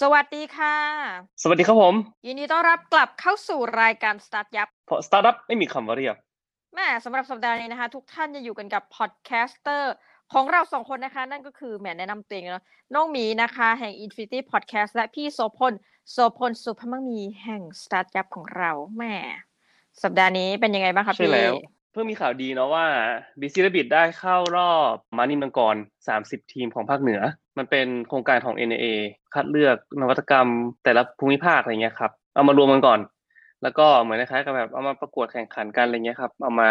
สวัสดีค่ะ สวัสดีครับผม ยินดีต้อนรับกลับเข้าสู่รายการ StartYupเพราะสตาร์ทอัพไม่มีคำว่าเรียบแม่สำหรับสัปดาห์นี้นะคะ ทุกท่านจะอยู่กันกับ podcaster ของเราสองคนนะคะ นั่นก็คือแหมแนะนำตัวเองเนาะน้องหมีนะคะ แห่ง Infinity Podcast และพี่โสพลโสพลสุภมังมีแห่ง StartYup ของเราแม่สัปดาห์นี้เป็นยังไงบ้างครับใช่พี่แล้วเพิ่งมีข่าวดีเนาะว่า Busy Rabbit ได้เข้ารอบนิลมังกร30ทีมของภาคเหนือ มันเป็นโครงการของ NIA คัดเลือกนวัตกรรมแต่ละภูมิภาคอะไรเงี้ยครับ เอามารวมกันก่อน แล้วก็เหมือนคล้ายๆกับแบบเอามาประกวดแข่งขันกันอะไรเงี้ยครับ เอามา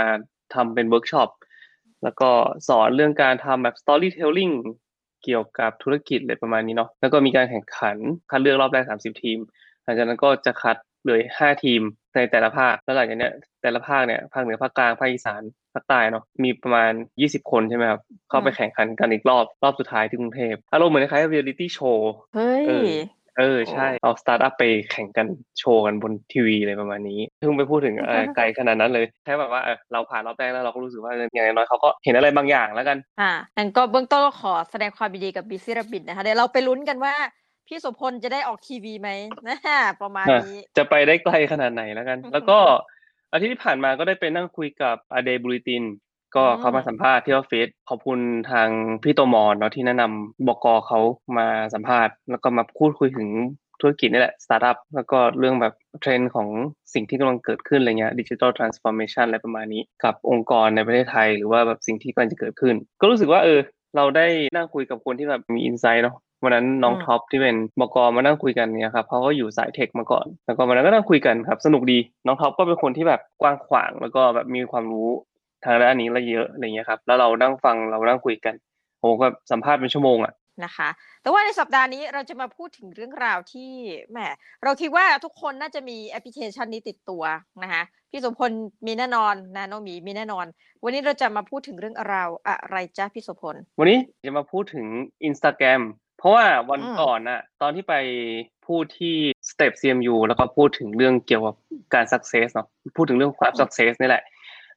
ทำเป็นเวิร์กช็อป แล้วก็สอนเรื่องการทำแบบ storytelling เกี่ยวกับธุรกิจอะไรประมาณนี้เนาะ แล้วก็มีการแข่งขันคัดเลือกรอบแรก 30 ทีม หลังจากนั้นก็จะคัดเหลือห้าทีมในแต่ละภาค แล้วหลังจากเนี้ยแต่ละภาคเนี่ย ภาคเหนือ ภาคกลาง ภาคอีสาน ภาคใต้เนาะมีประมาณ 20 คนใช่ไหมครับ เข้าไปแข่งขันกันอีกรอบรอบสุดท้ายที่กรุงเทพอารมณ์เหมือนคล้ายๆเรียลิตี้โชว์เฮ้ยเออเออใช่เอาสตาร์ทอัพไปแข่งกันโชว์กันบนทีวีอะไรประมาณนี้เพิ่งไปพูดถึงเออไกลขนาดนั้นเลยแค่แบบว่าเออเราผ่านรอบแรกแล้วเราก็รู้สึกว่าอย่างน้อยเขาก็เห็นอะไรบางอย่างแล้วกันอ่างั้นก็เบื้องต้นก็ขอแสดงความยินดีกับ Busy Rabbit นะคะเดี๋ยวเราไปลุ้นกันว่าพี่โสพลจะได้ออกทีวีไหมนะประมาณนี้ จะไปได้ไกลขนาดไหนแล้วกัน แล้วก็ อาทิตย์ที่ผ่านมาก็ได้ไปนั่งคุยกับ a day BULLETIN ก็อืมเขามาสัมภาษณ์ที่ออฟฟิศขอบคุณทางพี่โตมรเนาะที่แนะนำบกเขามาสัมภาษณ์ แล้วก็มาพูดคุยถึงธุรกิจนี่แหละสตาร์ทอัพแล้วก็เรื่องแบบเทรนด์ของสิ่งที่กำลังเกิดขึ้นอะไรเงี้ยดิจิ t a ลทรานส์ฟอร์เมชันอะไรประมาณนี้กับองค์กรในประเทศไทย หรือว่าแบบสิ่งที่กำลังจะเกิดขึ้น ก็รู้สึกว่าเออ เราได้นั่งคุยกับคนที่แบบมี insight เนาะ วันนั้นน้องอืมท็อปที่เป็นบกมานั่งคุยกันเนี่ยครับเขาก็อยู่สาย tech มาก่อน แล้วก็วันนั้นก็นั่งคุยกันครับ สนุกดี น้องท็อปก็เป็นคนที่แบบกว้างขวาง แล้วก็แบบมีความรู้ทางด้านนี้ละเยอะอะไรเงี้ยครับ แล้วเรานั่งฟังเรานั่งคุยกันโหก็สัมภาษณ์เป็นชั่วโมงอะนะคะ แต่ว่าในสัปดาห์นี้เราจะมาพูดถึงเรื่องราวที่แหมเราคิดว่าทุกคนน่าจะมีแอปพลิเคชันนี้ติดตัวนะคะพี่โสพลมีแน่นอนนะน้องหมีมีแน่นอน วันนี้เราจะมาพูดถึงเรื่องราวอะไรจ้าพี่โสพลวันนี้จะมาพูดถึง Instagram เพราะว่าวันอืมก่อนน่ะ ตอนที่ไปพูดที่ Step CMU แล้วก็พูดถึงเรื่องเกี่ยวกับการ success เนาะพูดถึงเรื่องความ success นี่แหละ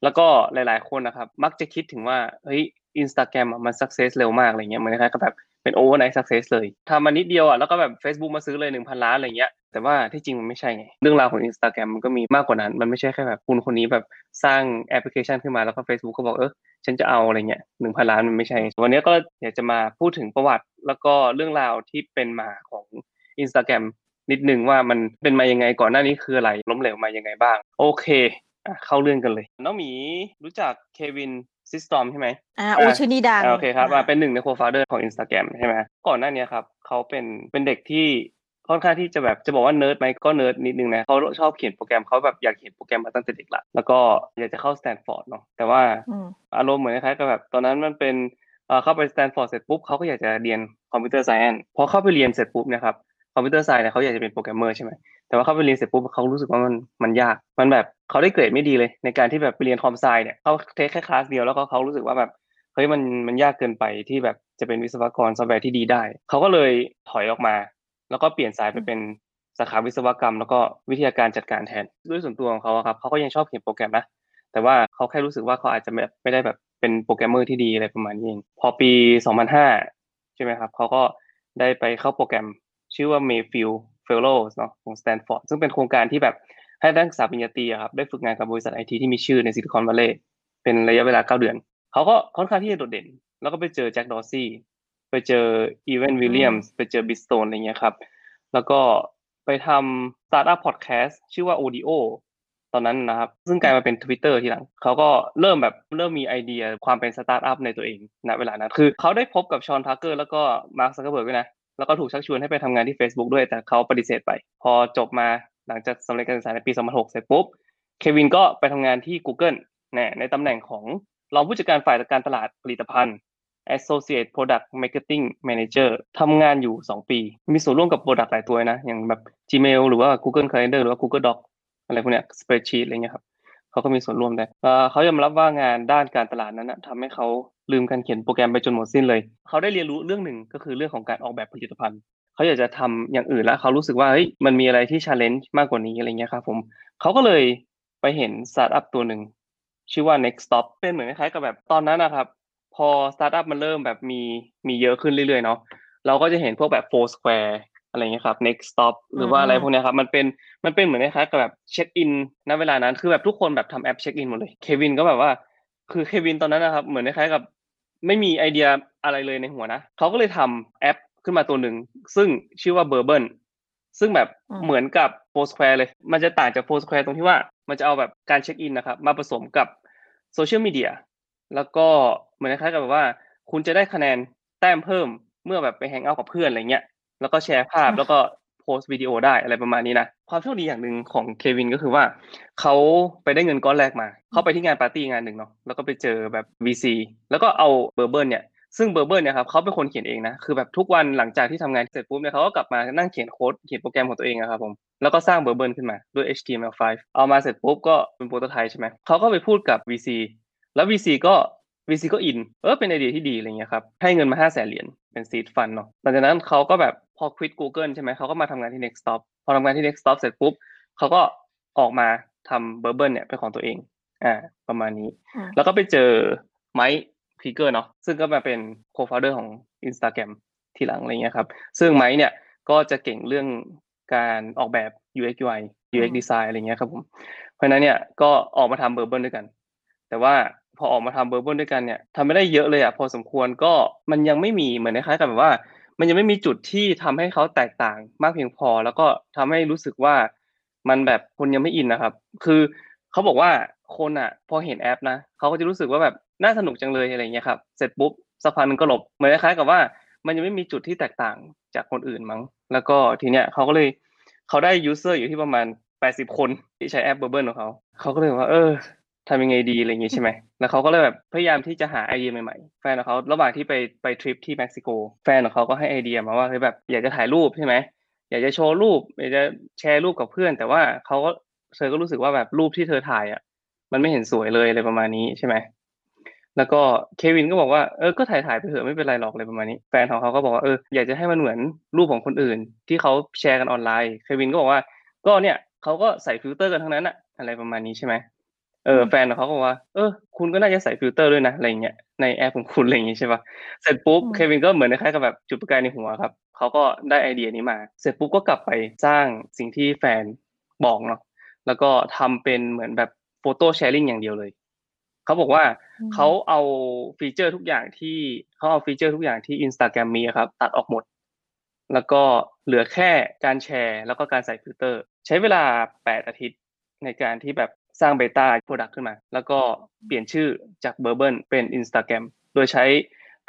แล้วก็หลายๆคนนะครับ มักจะคิดถึงว่าเฮ้ย Instagram อะมัน success เร็วมากอะไรเงี้ยเหมือนคล้ายๆกับแบบเป็น overnight success เลยทำมานิดเดียวอะแล้วก็แบบ Facebook มาซื้อเลย1,000ล้านอะไรเงี้ย แต่ว่าที่จริงมันไม่ใช่ไง เรื่องราวของ Instagram มันก็มีมากกว่านั้น มันไม่ใช่แค่แบบคุณคนนี้แบบสร้างแอปพลิเคชันขึ้นมาแล้วก็ Facebook ก็บอกเออฉันจะเอาอะไรเงี้ยหนึ่งพันล้านมันไม่ใช่ วันนี้ก็อยากจะมาพูดถึงประวัติ แล้วก็เรื่องราวที่เป็นมาของ Instagram นิดนึงว่ามันเป็นมายังไงก่อนหน้านี้คืออะไรล้มเหลวมายังไงบ้าง โอเคอะเข้าเรื่องกันเลย น้องหมีรู้จักเควินซิสตรอมใช่ไหมอ่าโอ้อ่าชื่อนี้ดังอ่าโอเคครับนะมาเป็นหนึ่งใน co-founder ของ Instagram ใช่ไหมก่อนหน้านี้ครับเขาเป็นเป็นเด็กที่ ค่อนข้างที่จะแบบจะบอกว่าเนิร์ดไหมก็เนิร์ดนิดนึงนะเขาชอบเขียนโปรแกรมเขาแบบอยากเขียนโปรแกรมมาตั้งแต่เด็กละแล้วก็อยากจะเข้าสแตนฟอร์ดเนาะแต่ว่าอืมอารมณ์เหมือนคล้ายๆกับแบบตอนนั้นมันเป็นเอ่อเข้าไปสแตนฟอร์ดเสร็จปุ๊บเขาก็อยากจะเรียน computer science พอเข้าไปเรียนเสร็จปุ๊บเนะครับ computer science เนี่ยเขาอยากจะเป็นโปรแกรมเมอร์ใช่ไหมแต่ว่าเข้าไปเรียนเสร็จปุ๊บเขารู้สึกว่ามันมันยาก มันแบบเขาได้เกรดไม่ดีเลย ในการที่แบบไปเรียน com sci เนี่ยเขา take แค่คลาสเดียวแล้วก็เขารู้สึกว่าแบบเฮ้ยมันมันยากเกินไปที่แบบจะเป็นวิศวกรซอฟต์แวร์ที่ดีได้ เขาก็เลยถอยออกมา แล้วก็เปลี่ยนสายไปเป็นสาขาวิศวกรรม แล้วก็วิทยาการจัดการแทนด้วยส่วนตัวของเขาอะครับเขาก็ยังชอบเขียนโปรแกรมนะแต่ว่าเขาแค่รู้สึกว่าเขาอาจจะแบบไม่ได้แบบเป็นโปรแกรมเมอร์ที่ดีอะไรประมาณนี้เองพอปี 2005 ใช่ไหมครับเขาก็ได้ไปเข้าโปรแกรมชื่อว่า Mayfield Fellows เนาะของ Stanford ซึ่งเป็นโครงการที่แบบให้นักศึกษาปริญญาตรีอะครับได้ฝึกงานกับบริษัทไอทีที่มีชื่อในซิลิคอนวัลเลย์เป็นระยะเวลา 9 เดือน เขาก็ค่อนข้างที่จะโดดเด่น แล้วก็ไปเจอแจ็คดอร์ซี่ ไปเจออีเวนวิลเลียมส์ไปเจอบิสโตนอะไรเงี้ยครับ แล้วก็ไปทำสตาร์ทอัพพอดแคสต์ชื่อว่า Odeo ตอนนั้นนะครับ ซึ่งกลายมาเป็น Twitter ทีหลัง เขาก็เริ่มแบบเริ่มมีไอเดียความเป็นสตาร์ทอัพในตัวเองณเวลานั้น คือเขาได้พบกับฌอนพาร์กเกอร์แล้วก็มาร์คซักเกอร์เบิร์กด้วยนะ แล้วก็ถูกชักชวนให้ไปทำงานที่ Facebook ด้วย แต่เขาปฏิเสธไป พอจบมาหลังจากสำเร็จการศึกษาในปี 2006 เสร็จปุ๊บ เควินก็ไปทำงานที่ Google เนี่ยในตำแหน่งของรองผู้จัดการฝ่ายการตลาดผลิตภัณฑ์ Associate Product Marketing Manager ทำงานอยู่ 2 ปี มีส่วนร่วมกับ Product หลายตัวนะ อย่างแบบ Gmail หรือว่า Google Calendar หรือว่า Google Doc อะไรพวกเนี้ย Spreadsheet อะไรเงี้ยครับเขาก็มีส่วนร่วมได้เอ่อเขายอมรับว่างานด้านการตลาดนั้นนะทำให้เขาลืมการเขียนโปรแกรมไปจนหมดสิ้นเลย เขาได้เรียนรู้เรื่องหนึ่งก็คือเรื่องของการออกแบบผลิตภัณฑ์ เขาอยากจะทำอย่างอื่นแล้ว เขารู้สึกว่าเฮ้ยมันมีอะไรที่ challenge มากกว่านี้อะไรเงี้ยครับผมเขาก็เลยไปเห็นสตาร์ทอัพตัวหนึ่งชื่อว่า Nextstop เป็นเหมือนคล้ายกับแบบตอนนั้นนะครับ พอสตาร์ทอัพมันเริ่มแบบมีมีเยอะขึ้นเรื่อยๆเนาะเราก็จะเห็นพวกแบบ Foursquare อะไรเงี้ยครับ Nextstop หรือว่าอะไรอืมพวกเนี้ยครับ มันเป็นมันเป็นเหมือนคล้ายๆกับแบบเช็คอินณเวลานั้นคือแบบทุกคนแบบทำแอปเช็คอินหมดเลยเควินก็แบบว่า คือเควินตอนนั้นนะครับ เหมือนคล้ายๆกับ ไม่มีไอเดียอะไรเลยในหัวนะเขาก็เลยทำแอปขึ้นมาตัวหนึ่ง ซึ่งชื่อว่า Burbn ซึ่งแบบอืมเหมือนกับ Foursquare เลย มันจะต่างจาก Foursquare ตรงที่ว่ามันจะเอาแบบการเช็คอินนะครับ มาผสมกับโซเชียลมีเดียแล้วก็ เหมือนคล้ายๆกับแบบว่า คุณจะได้คะแนนแต้มเพิ่มเมื่อแบบไป hang out กับเพื่อนอะไรเงี้ยแล้วก็แชร์ภาพอะแล้วก็โพสต์วิดีโอได้อะไรประมาณนี้นะความโชคดีอย่างหนึ่งของเควินก็คือว่าเขาไปได้เงินก้อนแรกมาเขาไปที่งานปาร์ตี้งานหนึ่งเนาะแล้วก็ไปเจอแบบ VC แล้วก็เอา Burbn เนี่ยซึ่ง Burbn เนี่ยครับเขาเป็นคนเขียนเองนะคือแบบทุกวันหลังจากที่ทำงานเสร็จปุ๊บเนี่ยเขาก็กลับมานั่งเขียนโค้ดเขียนโปรแกรมของตัวเองอะครับผมแล้วก็สร้าง Burbn ขึ้นมาด้วย HTML5 เอามาเสร็จปุ๊บก็เป็น prototype ใช่ไหมเขาก็ไปพูดกับ VC แล้ว VC ก็ VC ก็อิน เออเป็นไอเดียที่ดีอะไรเงี้ยครับ ให้เงินมาห้าแสนเหรียญเป็น seed fund เนาะหลังจากนั้นเขาก็แบบพอ quit Google ใช่ไหมเขาก็มาทำงานที่ Nextstop พอทำงานที่ Nextstop เสร็จปุ๊บเขาก็ออกมาทำ Burbn เนี่ยเป็นของตัวเอง อ่า ประมาณนี้อืมแล้วก็ไปเจอไมค์ครีเกอร์เนาะซึ่งก็มาเป็นโคฟ o u เดอร์ของ Instagram ทีหลังอะไรเงี้ยครับ ซึ่งไมค์เนี่ยก็จะเก่งเรื่องการออกแบบ UX UI UX อืม design อะไรเงี้ยครับผม เพราะฉะนั้นเนี่ยก็ออกมาทำ Burbn ด้วยกัน แต่ว่า พอออกมาทำ Burbn ด้วยกันเนี่ยทำไม่ได้เยอะเลยอะพอสมควรก็มันยังไม่มีเหมือนคล้ายๆกับแบบว่า มันยังไม่มีจุดที่ทำให้เขาแตกต่างมากเพียงพอ แล้วก็ทำให้รู้สึกว่ามันแบบคนยังไม่อินนะครับ คือเขาบอกว่าคนอะพอเห็นแอปนะเขาก็จะรู้สึกว่าแบบน่าสนุกจังเลยอะไรเงี้ยครับเสร็จปุ๊บสักพักนึงก็หลบเหมือนคล้ายๆกับว่ามันยังไม่มีจุดที่แตกต่างจากคนอื่นมั้ง แล้วก็ทีเนี้ยเขาก็เลยเขาได้ user อยู่ที่ประมาณ 80 คนที่ใช้แอป Burbn ของเขา เขาก็เลยว่า เออ ทำยังไงดีอะไรอย่างงี้ใช่ไหมแล้วเขาก็เลยแบบพยายามที่จะหาไอเดียใหม่ๆ แฟนของเขาระหว่างที่ไปไปทริปที่เม็กซิโก แฟนของเขาก็ให้ไอเดียมาว่าเฮ้ยแบบอยากจะถ่ายรูปใช่ไหมอยากจะโชว์รูปอยากจะแชร์รูปกับเพื่อน แต่ว่าเขาก็เธอก็รู้สึกว่าแบบรูปที่เธอถ่ายอะมันไม่เห็นสวยเลยอะไรประมาณนี้ใช่ไหมแล้วก็เควินก็บอกว่าเออก็ถ่ายถ่ายไปเถอะไม่เป็นไรหรอกอะไรประมาณนี้ แฟนของเขาก็บอกว่าเอออยากจะให้มันเหมือนรูปของคนอื่น ที่เขาแชร์กันออนไลน์ เควินก็บอกว่าก็เนี่ยเขาก็ใส่ฟิลเตอร์กันทั้งนั้นอะอะไรประมาณนี้ใช่ไหม เออแฟนของเขาก็บอกว่า เออ คุณก็น่าจะใส่ฟิลเตอร์ด้วยนะอะไรเงี้ยในแอปของคุณอะไรอย่างงี้ใช่ปะเสร็จปุ๊บอืมเควินก็เหมือนคล้ายๆกับแบบจุดประกายในหัวครับเขาก็ได้ไอเดียนี้มา เสร็จปุ๊บก็กลับไปสร้างสิ่งที่แฟนบอกเนาะแล้วก็ทำเป็นเหมือนแบบ photo sharing อย่างเดียวเลยเขาบอกว่าอืมเขาเอาฟีเจอร์ทุกอย่างที่เขาเอาฟีเจอร์ทุกอย่างที่ Instagram มีอะครับ ตัดออกหมด แล้วก็เหลือแค่การแชร์ แล้วก็การใส่ฟิลเตอร์ ใช้เวลา 8 อาทิตย์ในการที่แบบ สร้าง beta product ขึ้นมา แล้วก็เปลี่ยนชื่อจาก Bourbon เป็น Instagram โดยใช้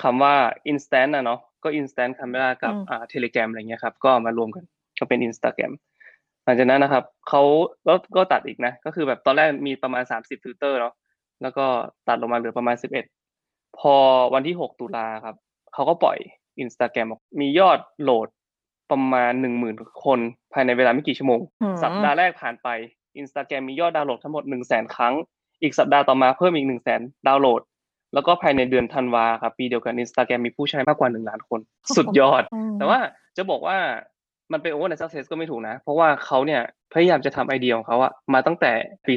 คำว่า instant นะเนาะก็ instant camera กับอืมอ่า telegram อะไรเงี้ยครับก็มารวมกันก็เป็น Instagram หลังจากนั้นนะครับเขาแล้วก็ตัดอีกนะ ก็คือแบบตอนแรกมีประมาณ 30ฟิลเตอร์เนาะแล้วก็ตัดลงมาเหลือประมาณ 11 พอวันที่ 6 ตุลาครับเขาก็ปล่อย Instagram ออกมียอดโหลดประมาณ10,000คนภายในเวลาไม่กี่ชั่วโมงอืมสัปดาห์แรกผ่านไป Instagram มียอดดาวน์โหลดทั้งหมด 100,000 ครั้ง อีกสัปดาห์ต่อมาเพิ่มอีก 100,000 ดาวน์โหลด แล้วก็ภายในเดือนธันวาครับปีเดียวกัน Instagram มีผู้ใช้มากกว่า 1 ล้านคน สุดยอดอืมแต่ว่าจะบอกว่ามันเป็นโอเวอร์ใน success ก็ไม่ถูกนะ เพราะว่าเขาเนี่ยพยายามจะทำไอเดียของเขาอะมาตั้งแต่ปี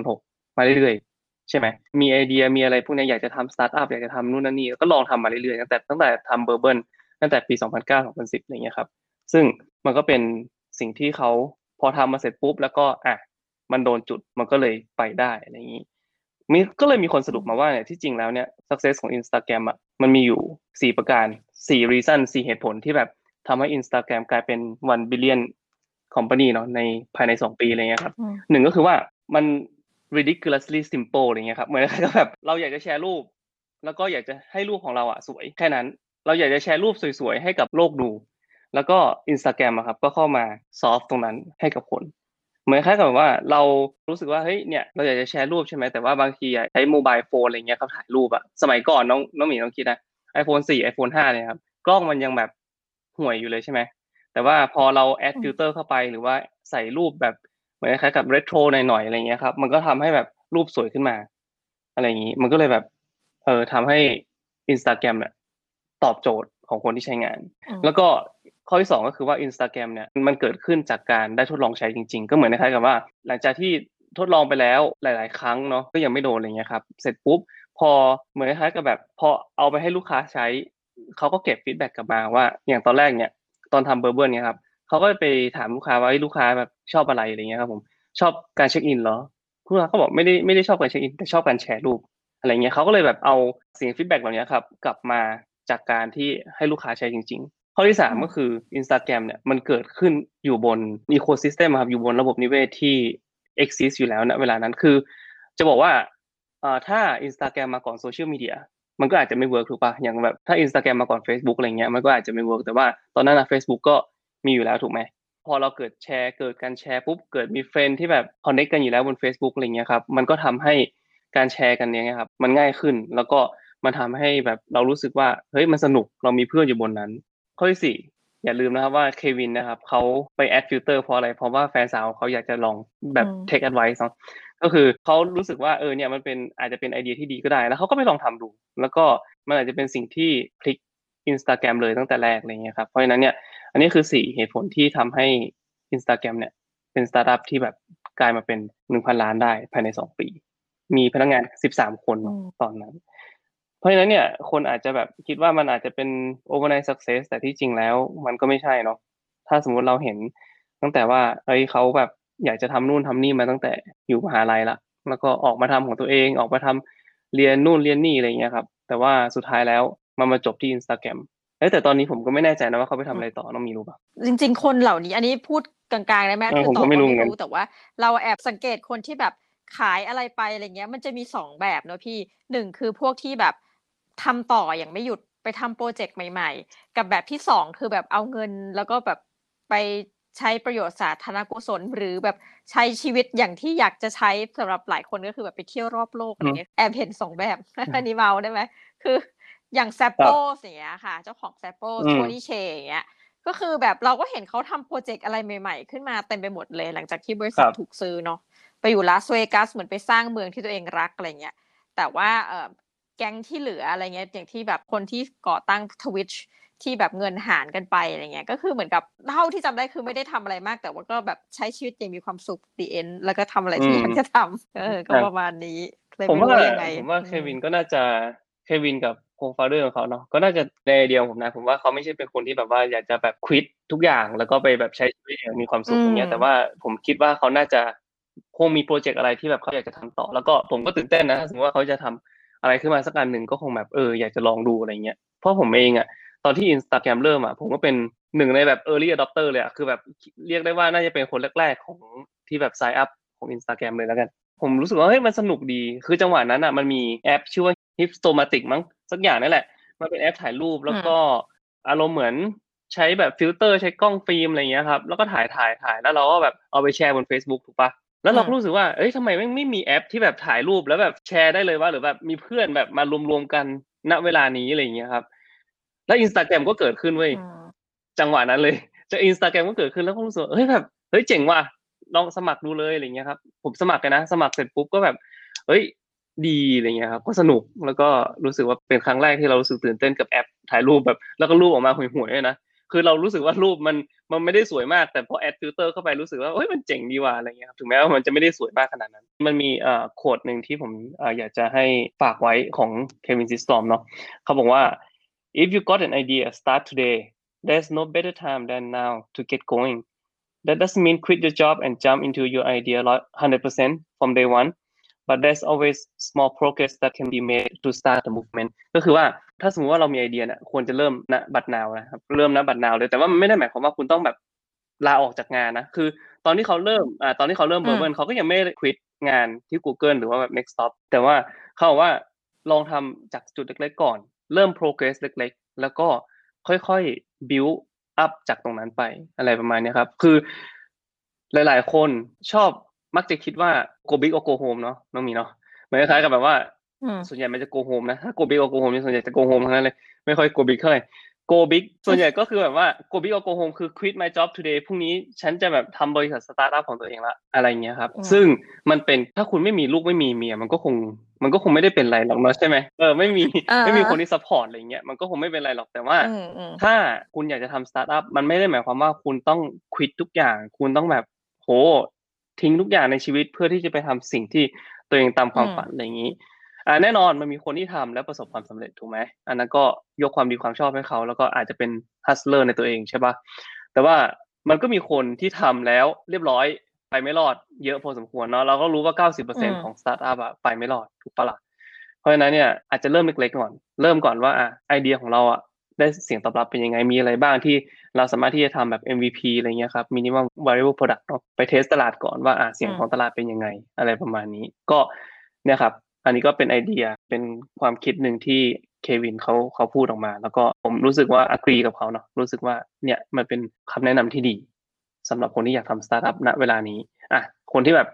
2005-2006 มาเรื่อยๆ ใช่ไหมมีไอเดียมีอะไรพวกเนี้ยอยากจะทำสตาร์ทอัพอยากจะทำนู่นนั่นนี่ก็ลองทำมาเรื่อยๆตั้งแต่ตั้งแต่ทำ Bourbonตั้งแต่ปี 2009-2010อะไรเงี้ยครับซึ่งมันก็เป็นสิ่งที่เขาพอทำมาเสร็จปุ๊บแล้วก็อะ มันโดนจุดมันก็เลยไปได้อะไรอย่างนี้มีก็เลยมีคนสรุปมาว่าเนี่ยที่จริงแล้วเนี่ย success ของ Instagram อะมันมีอยู่สี่ประการสี่ reason สี่เหตุผลที่แบบทำให้ Instagram กลายเป็น one billion company เนาะในภายในสองปีอะไรเงี้ยครับอืมหนึ่งก็คือว่ามัน ridiculously simple อะไรเงี้ยครับเหมือนกับแบบเราอยากจะแชร์รูป แล้วก็อยากจะให้รูปของเราอะสวยแค่นั้น เราอยากจะแชร์รูปสวยๆ ให้กับโลกดู แล้วก็ Instagram อะครับก็เข้ามา solve ตรงนั้นให้กับคน เหมือนคล้ายกับว่าเรารู้สึกว่าเฮ้ยเนี่ยเราอยากจะแชร์รูปใช่ไหมแต่ว่าบางทีอะใช้ mobile phone อะไรเงี้ยเขาถ่ายรูปอะสมัยก่อนน้องน้องหมีน้องคิดนะ iPhone 4 iPhone 5เนี่ยครับกล้องมันยังแบบห่วยอยู่เลยใช่ไหมแต่ว่าพอเรา add อืมฟิลเตอร์เข้าไปหรือว่าใส่รูปแบบเหมือนคล้ายกับเรโทรหน่อยๆอะไรเงี้ยครับมันก็ทำให้แบบรูปสวยขึ้นมา อะไรอย่างนี้ มันก็เลยแบบเออทำให้ Instagram เนี่ยตอบโจทย์ของคนที่ใช้งานอืมแล้วก็ ข้อที่สองก็คือว่า Instagram เนี่ยมันเกิดขึ้นจากการได้ทดลองใช้จริง ๆ ก็เหมือนคล้ายๆกับว่า หลังจากที่ทดลองไปแล้วหลาย ๆ ครั้งเนาะก็ยังไม่โดนอะไรเงี้ยครับเสร็จปุ๊บพอเหมือนคล้ายๆกับแบบพอเอาไปให้ลูกค้าใช้เขาก็เก็บ feedback กลับมาว่า อย่างตอนแรกเนี่ยตอนทำ Bourbon เนี่ยครับเขาก็ไปถามลูกค้าว่าลูกค้าแบบชอบอะไรอะไรเงี้ยครับผมชอบการ check in เหรอลูกค้าเขาบอกไม่ได้ไม่ได้ชอบการ check in แต่ชอบการแชร์รูปอะไรเงี้ยเขาก็เลยแบบเอาสิ่ง feedback เหล่านี้ครับกลับมาจากการที่ให้ลูกค้าใช้จริงๆ ข้อที่สามก็คือ Instagram เนี่ยมันเกิดขึ้นอยู่บน ecosystem ครับอยู่บนระบบนิเวศที่ exist อยู่แล้วณเวลานั้นคือ จะบอกว่าถ้า Instagram มาก่อนโซเชียลมีเดียมันก็อาจจะไม่ work ถูกปะอย่างแบบถ้า Instagram มาก่อน Facebook อะไรเงี้ยมันก็อาจจะไม่ work แต่ว่าตอนนั้นนะ Facebook ก็มีอยู่แล้วถูกไหมพอเราเกิดแชร์เกิดการแชร์ปุ๊บเกิดมี friend ที่แบบ connect กันอยู่แล้วบน Facebook อะไรเงี้ยครับมันก็ทำให้การแชร์กันเนี้ยครับมันง่ายขึ้นแล้วก็มันทำให้แบบเรารู้สึกว่าเฮ้ยมันสนุกเรามีเพื่อนอยู่บนนั้น ข้อที่สี่อย่าลืมนะครับว่าเควินนะครับเขาไป add filter เพราะอะไร เพราะว่าแฟนสาวเขาอยากจะลองแบบ take advice เนาะก็คือเขารู้สึกว่าเออเนี่ยมันเป็นอาจจะเป็นไอเดียที่ดีก็ได้ แล้วเขาก็ไปลองทำดู แล้วก็มันอาจจะเป็นสิ่งที่พลิกอินสตาแกรมเลยตั้งแต่แรกอะไรเงี้ยครับเพราะฉะนั้นเนี่ยอันนี้คือสี่เหตุผลที่ทำให้อินสตาแกรมเนี่ยเป็นสตาร์ทอัพที่แบบกลายมาเป็นหนึ่งพันล้านได้ภายในสองปี มีพนักงานสิบสามคนตอนนั้น เพราะฉะนั้นเนี่ยคนอาจจะแบบคิดว่ามันอาจจะเป็น overnight success แต่ที่จริงแล้วมันก็ไม่ใช่เนาะถ้าสมมุติเราเห็นตั้งแต่ว่าเอ้ยเขาแบบอยากจะทำนู่นทำนี่มาตั้งแต่อยู่มหาลัยละแล้วก็ออกมาทำของตัวเองออกมาทำเรียนนู่นเรียนนี่อะไรเงี้ยครับ แต่ว่าสุดท้ายแล้วมันมาจบที่อินสตาแกรมแต่ตอนนี้ผมก็ไม่แน่ใจนะว่าเขาไปทำอะไรต่อน้องมีรู้ปะจริง ๆ คนเหล่านี้อันนี้พูดกลางๆได้ไหมคือต่อไม่รู้แต่ว่า เราแอบสังเกตคนที่แบบขายอะไรไปอะไรเงี้ย มันจะมีสองแบบเนอะพี่หนึ่งคือพวกที่แบบ ทำต่ออย่างไม่หยุดไปทำโปรเจกต์ใหม่ ๆ กับแบบที่สองคือแบบเอาเงินแล้วก็แบบไปใช้ประโยชน์สาธารณกุศล หรือแบบใช้ชีวิตอย่างที่อยากจะใช้สำหรับหลายคนก็คือแบบไปเที่ยวรอบโลกอะไรเงี้ยแอบเห็นสองแบบอันนี้เมาได้ไหมคืออย่างแซปโปอย่างเงี้ยค่ะ เจ้าของแซปโปโทนี่เชอย่างเงี้ยก็คือแบบเราก็เห็นเขาทำโปรเจกต์อะไรใหม่ ๆ ขึ้นมาเต็มไปหมดเลย หลังจากที่บริษัทถูกซื้อเนาะไปอยู่ลาสเวกัสเหมือนไปสร้างเมืองที่ตัวเองรักอะไรเงี้ยแต่ว่าเออ แก๊งที่เหลืออะไรเงี้ยอย่างที่แบบคนที่ก่อตั้งทวิชที่แบบเงินหารกันไปอะไรเงี้ยก็คือเหมือนกับเท่าที่จำได้คือไม่ได้ทำอะไรมาก แต่ว่าก็แบบใช้ชีวิตอย่างมีความสุขดีเอ็นแล้วก็ทำอะไรที่อยากจะทำเออก็ประมาณนี้ผมว่าผมว่าเควินก็น่าจะเควินกับโคฟาเดอร์ของเขาเนาะก็น่าจะในเดียวผมนะผมว่าเขาไม่ใช่เป็นคนที่แบบว่าอยากจะแบบควิดทุกอย่าง แล้วก็ไปแบบใช้ชีวิตอย่างมีความสุขอย่างเงี้ยแต่ว่าผมคิดว่าเขาน่าจะคงมีโปรเจกต์อะไรที่แบบเขาอยากจะทำต่อ แล้วก็ผมก็ตื่นเต้นนะสมมติว่าเขาจะทำ อะไรขึ้นมาสักอันหนึ่งก็คงแบบเอออยากจะลองดูอะไรเงี้ยเพราะผมเองอะตอนที่อินสตาแกรมเริ่มอะผมก็เป็นหนึ่งในแบบ early adopter เลยอะคือแบบเรียกได้ว่าน่าจะเป็นคนแรกๆของที่แบบ sign up ของ Instagram เลยแล้วกัน ผมรู้สึกว่าเฮ้ยมันสนุกดี คือจังหวะนั้นอะมันมีแอปชื่อว่า Hipstamatic มั้งสักอย่างนั่นแหละ มันเป็นแอปถ่ายรูปแล้วก็อารมณ์เหมือนใช้แบบฟิลเตอร์ใช้กล้องฟิล์มอะไรเงี้ยครับแล้วก็ถ่ายถ่ายถ่ายแล้วเราก็แบบเอาไปแชร์บน Facebook ถูกปะ แล้วเราก็รู้สึกว่า เอ้ยทำไมไม่ไม่มีแอปที่แบบถ่ายรูปแล้วแบบแชร์ได้เลยว่าหรือแบบมีเพื่อนแบบมารวมๆกันณเวลานี้อะไรเงี้ยครับ แล้วอินสตาแกรมก็เกิดขึ้นเว้ยจังหวะนั้นเลยจะอินสตาแกรมก็เกิดขึ้นแล้วก็รู้สึกเฮ้ยแบบเฮ้ยเจ๋งว่ะลองสมัครดูเลยอะไรเงี้ยครับ ผมสมัครกันนะ สมัครเสร็จปุ๊บก็แบบ เฮ้ย ดีอะไรเงี้ยครับ ก็สนุกแล้วก็รู้สึกว่าเป็นครั้งแรกที่เรารู้สึกตื่นเต้นกับแอปถ่ายรูปแบบ แล้วก็รูปออกมาห่วยๆนะ คือเรารู้สึกว่ารูปมันมันไม่ได้สวยมากแต่พอ add filter เข้าไปรู้สึกว่าเฮ้ยมันเจ๋งดีว่ะอะไรเงี้ยครับถึงแม้ว่ามันจะไม่ได้สวยมากขนาดนั้น มันมีเอ่อ quote หนึ่งที่ผมเอ่ออยากจะให้ฝากไว้ของ Kevin Systrom เนาะเขาบอกว่า If you got an idea, start today. There's no better time than now to get going. That doesn't mean quit your job and jump into your idea 100% from day one. But there's always small progress that can be made to start the movement ก็คือว่า ถ้าสมมติว่าเรามีไอเดียเนี่ยควรจะเริ่มณบัด now นะครับเริ่มณบัด now เลยแต่ว่ามันไม่ได้หมายความว่าคุณต้องแบบลาออกจากงานนะคือ ตอนที่เขาเริ่มอ่าตอนที่เขาเริ่มเบอร์เบิร์เขาก็ยังไม่ได้ควิดงานที่ Google หรือว่าแบบ next stop แต่ว่าเขาบอกว่าลองทำจากจุดเล็กๆก่อน เริ่ม progress เล็ก ๆ แล้วก็ค่อยๆ build up จากตรงนั้นไปอะไรประมาณนี้ครับ คือหลาย ๆ คนชอบมักจะคิดว่า go big or go home เนาะน้องมีเนาะเหมือนคล้ายกับแบบว่า ส่วนใหญ่มันจะ go home นะถ้า go big or go home ส่วนใหญ่จะ go home ทั้งนั้นเลยไม่ค่อย go big เท่าไหร่ go big ส่วนใหญ่ก็คือแบบว่า go big or go home คือ quit my job today พรุ่งนี้ฉันจะแบบทำบริษัทสตาร์ทอัพของตัวเองละอะไรเงี้ยครับ ซึ่งมันเป็นถ้าคุณไม่มีลูกไม่มีเมียมันก็คงมันก็คงไม่ได้เป็นไรหรอกเนาะใช่ไหมเออไม่มีไม่มีคนที่ support อะไรเงี้ยมันก็คงไม่เป็นไรหรอกแต่ว่า ถ้าคุณอยากจะทำสตาร์ทอัพมันไม่ได้หมายความว่าคุณต้อง quit ทุกอย่าง คุณต้องแบบโหทิ้งทุกอย่างในชีวิตเพื่อที่จะไปทำสิ่งที่ตัวเองตามความฝันอะไรอย่างนี้ อ่าแน่นอนมันมีคนที่ทำแล้วประสบความสำเร็จถูกไหมอันนั้นก็ยกความดีความชอบให้เขา แล้วก็อาจจะเป็น hustler ในตัวเองใช่ปะแต่ว่ามันก็มีคนที่ทำแล้วเรียบร้อยไปไม่รอดเยอะพอสมควรเนาะเราก็รู้ว่า90%ของสตาร์ทอัพอะไปไม่รอดถูกปะล่ะเพราะฉะนั้นเนี่ยอาจจะเริ่มเล็กๆก่อน เริ่มก่อนว่าอะไอเดียของเราอะได้เสียงตอบรับเป็นยังไงมีอะไรบ้างที่เราสามารถที่จะทำแบบ MVP อะไรเงี้ยครับ minimum viable product เนาะไป test ตลาดก่อนว่าอะเสียงของตลาดเป็นยังไง อะไรประมาณนี้ ก็เนี่ยครับ อันนี้ก็เป็นไอเดียเป็นความคิดหนึ่งที่เควินเขาเขาพูดออกมา แล้วก็ผมรู้สึกว่า agree กับเขาเนาะรู้สึกว่าเนี่ยมันเป็นคำแนะนำที่ดีสำหรับคนที่อยากทำสตาร์ทอัพณเวลานี้อะคนที่แบบ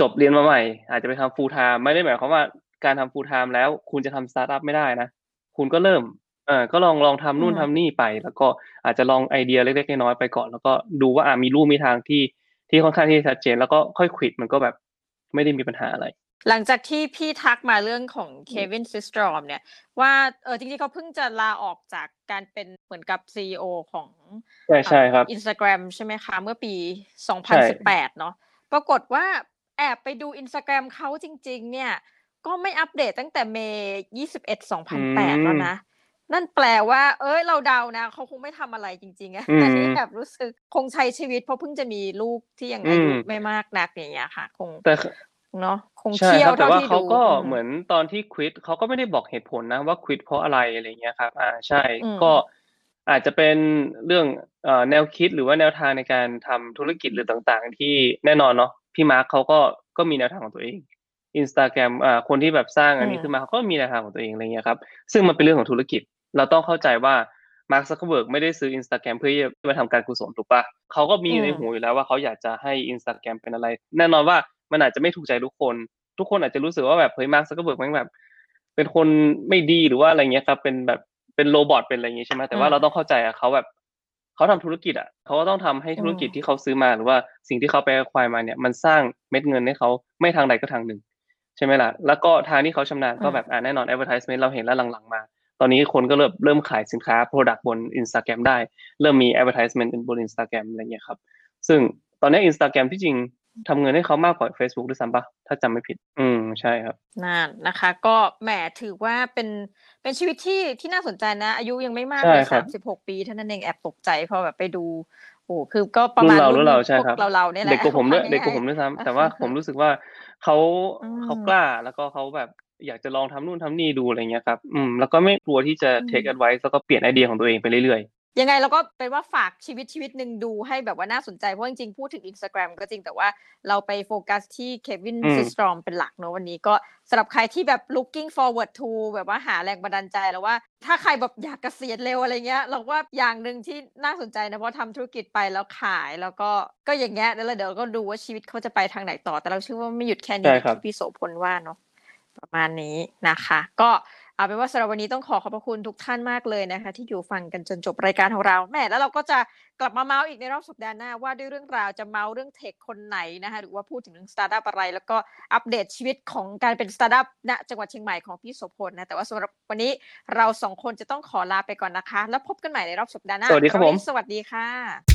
จบเรียนมาใหม่ อาจจะไปทำ full time ไม่ได้หมายความว่าการทำ full time แล้วคุณจะทำสตาร์ทอัพไม่ได้นะ คุณก็เริ่มเออก็ลองลองทำนู่นอืมทำนี่ไป แล้วก็อาจจะลองไอเดียเล็กๆน้อยๆไปก่อน แล้วก็ดูว่าอะมีลู่มีทางที่ที่ค่อนข้างที่จะชัดเจน แล้วก็ค่อย quit มันก็แบบไม่ได้มีปัญหาอะไร หลังจากที่พี่ทักมาเรื่องของเควินซิสตรอมเนี่ยว่าเออจริงๆเขาเพิ่งจะลาออกจากการเป็นเหมือนกับ CEO ของใช่ใช่ครับอินสตาแกรมใช่ไหมคะเมื่อปี 2018 เนาะปรากฏว่าแอบไปดูอินสตาแกรมเขาจริง ๆ เนี่ย ก็ไม่อัปเดตตั้งแต่ May 21 2008 แล้วนะ นั่นแปลว่า เอ้ยเราเดานะเขาคงไม่ทำอะไรจริงๆอะอืมอันนี้แบบรู้สึกคงใช้ชีวิตเพราะเพิ่งจะมีลูกที่ยังอายุอืมไม่มากนักอย่างเงี้ยค่ะ คงแต่ เนาะคงใช่เที่ยควรับแต่เท่าว่าที่เขาดูก็อืมเหมือนตอนที่ควิดเขาก็ไม่ได้บอกเหตุผลนะว่าควิดเพราะอะไรอะไรเงี้ยครับ อ่าใช่อืมก็อาจจะเป็นเรื่องเอ่อแนวคิดหรือว่าแนวทางในการทำธุรกิจหรือต่างๆ ที่แน่นอนเนาะพี่มาร์คเขาก็ก็มีแนวทางของตัวเองอินสตาแกรมอ่าคนที่แบบสร้างอันนี้อืมขึ้นมาเขาก็มีแนวทางของตัวเองอะไรเงี้ยครับ ซึ่งมันเป็นเรื่องของธุรกิจ เราต้องเข้าใจว่ามาร์คซักเคอร์เบิร์กไม่ได้ซื้ออินสตาแกรมเพื่อที่จะมาทำการกุศลถูกปะเขาก็มีอืมในหัวอยู่แล้วว่าเขาอยากจะให้อินสตาแกรมเป็นอะไร แน่นอนว่า มันอาจจะไม่ถูกใจทุกคน ทุกคนอาจจะรู้สึกว่าแบบเฮ้ยมาร์คซักเคอร์เบิร์กมันแบบ เป็นคนไม่ดีหรือว่าอะไรเงี้ยครับ เป็นแบบเป็น robot เป็นอะไรอย่างงี้ใช่ไหมแต่ว่าอืมเราต้องเข้าใจอะเขาแบบเขาทำธุรกิจอะเขาก็ต้องทำให้ธุรกิจอืมที่เขาซื้อมาหรือว่าสิ่งที่เขาไปควายมาเนี่ย มันสร้างเม็ดเงินให้เขาไม่ทางใดก็ทางหนึ่ง ใช่ไหมล่ะ แล้วก็ทางที่เขาชำนาญก็แบบอ่าแน่นอน advertisement เราเห็นแล้วหลังๆมา ตอนนี้คนก็เริ่มเริ่มขายสินค้า product บน Instagram ได้ เริ่มมี advertisement บน Instagram อะไรเงี้ยครับ ซึ่งตอนนี้ Instagram ที่จริง ทำเงินให้เขามากกว่า Facebook ด้วยซ้ำปะถ้าจำไม่ผิด อืมใช่ครับนั่นนะคะ ก็แหมถือว่าเป็นเป็นชีวิตที่ที่น่าสนใจนะ อายุยังไม่มากใช่เลยครัสาบมสิบหกปีเท่านั้นเองแอบตกใจพอแบบไปดูโอ้คือก็ประมาณรุ่นเรารุ่นเราใช่พวกครับเราเราๆเนี่ยแหละเด็กกว่าผมด้วยว่าเด็กกว่าผมง่ายด้วยซ้ำแต่ว่าผมรู้สึกว่าเขาอืมเขากล้าแล้วก็เขาแบบอยากจะลองทำนู่นทำนี่ดูอะไรเงี้ยครับ อืม แล้วก็ไม่กลัวที่จะ take advice แล้วก็เปลี่ยนไอเดียของตัวเองไปเรื่อย ยังไงเราก็เป็นว่าฝากชีวิตชีวิตหนึ่งดูให้แบบว่าน่าสนใจ เพราะจริงๆ พูดถึง Instagram ก็จริงแต่ว่าเราไปโฟกัสที่เควินอืมซิสตรอมเป็นหลักเนอะวันนี้ก็สำหรับใครที่แบบ looking forward to แบบว่าหาแรงบันดาลใจแล้วว่า ถ้าใครแบบอยากเกษียณเร็วอะไรเงี้ย เราว่าอย่างหนึ่งที่น่าสนใจนะ เพราะทำธุรกิจไปแล้วขายแล้วก็ก็อย่างเงี้ยแล้วเดี๋ยวก็ดูว่าชีวิตเขาจะไปทางไหนต่อแต่เราเชื่อว่าไม่หยุดแค่นี้ใช่ครับที่พี่โสพลว่าเนาะประมาณนี้นะคะ ก็ เอาเป็นว่าสำหรับวันนี้ต้องขอขอบพระคุณทุกท่านมากเลยนะคะ ที่อยู่ฟังกันจนจบรายการของเราแหม่แล้วเราก็จะกลับมาเมาส์อีกในรอบสัปดาห์หน้า ว่าด้วยเรื่องราวจะเมาส์เรื่อง tech คนไหนนะคะหรือว่าพูดถึงเรื่องสตาร์ทอัพอะไร แล้วก็อัปเดตชีวิตของการเป็นสตาร์ทอัพณจังหวัดเชียงใหม่ของพี่โสพลนะแต่ว่าสำหรับวันนี้เราสองคนจะต้องขอลาไปก่อนนะคะ แล้วพบกันใหม่ในรอบสัปดาห์หน้าสวัสดีครับผมสวัสดีค่ะ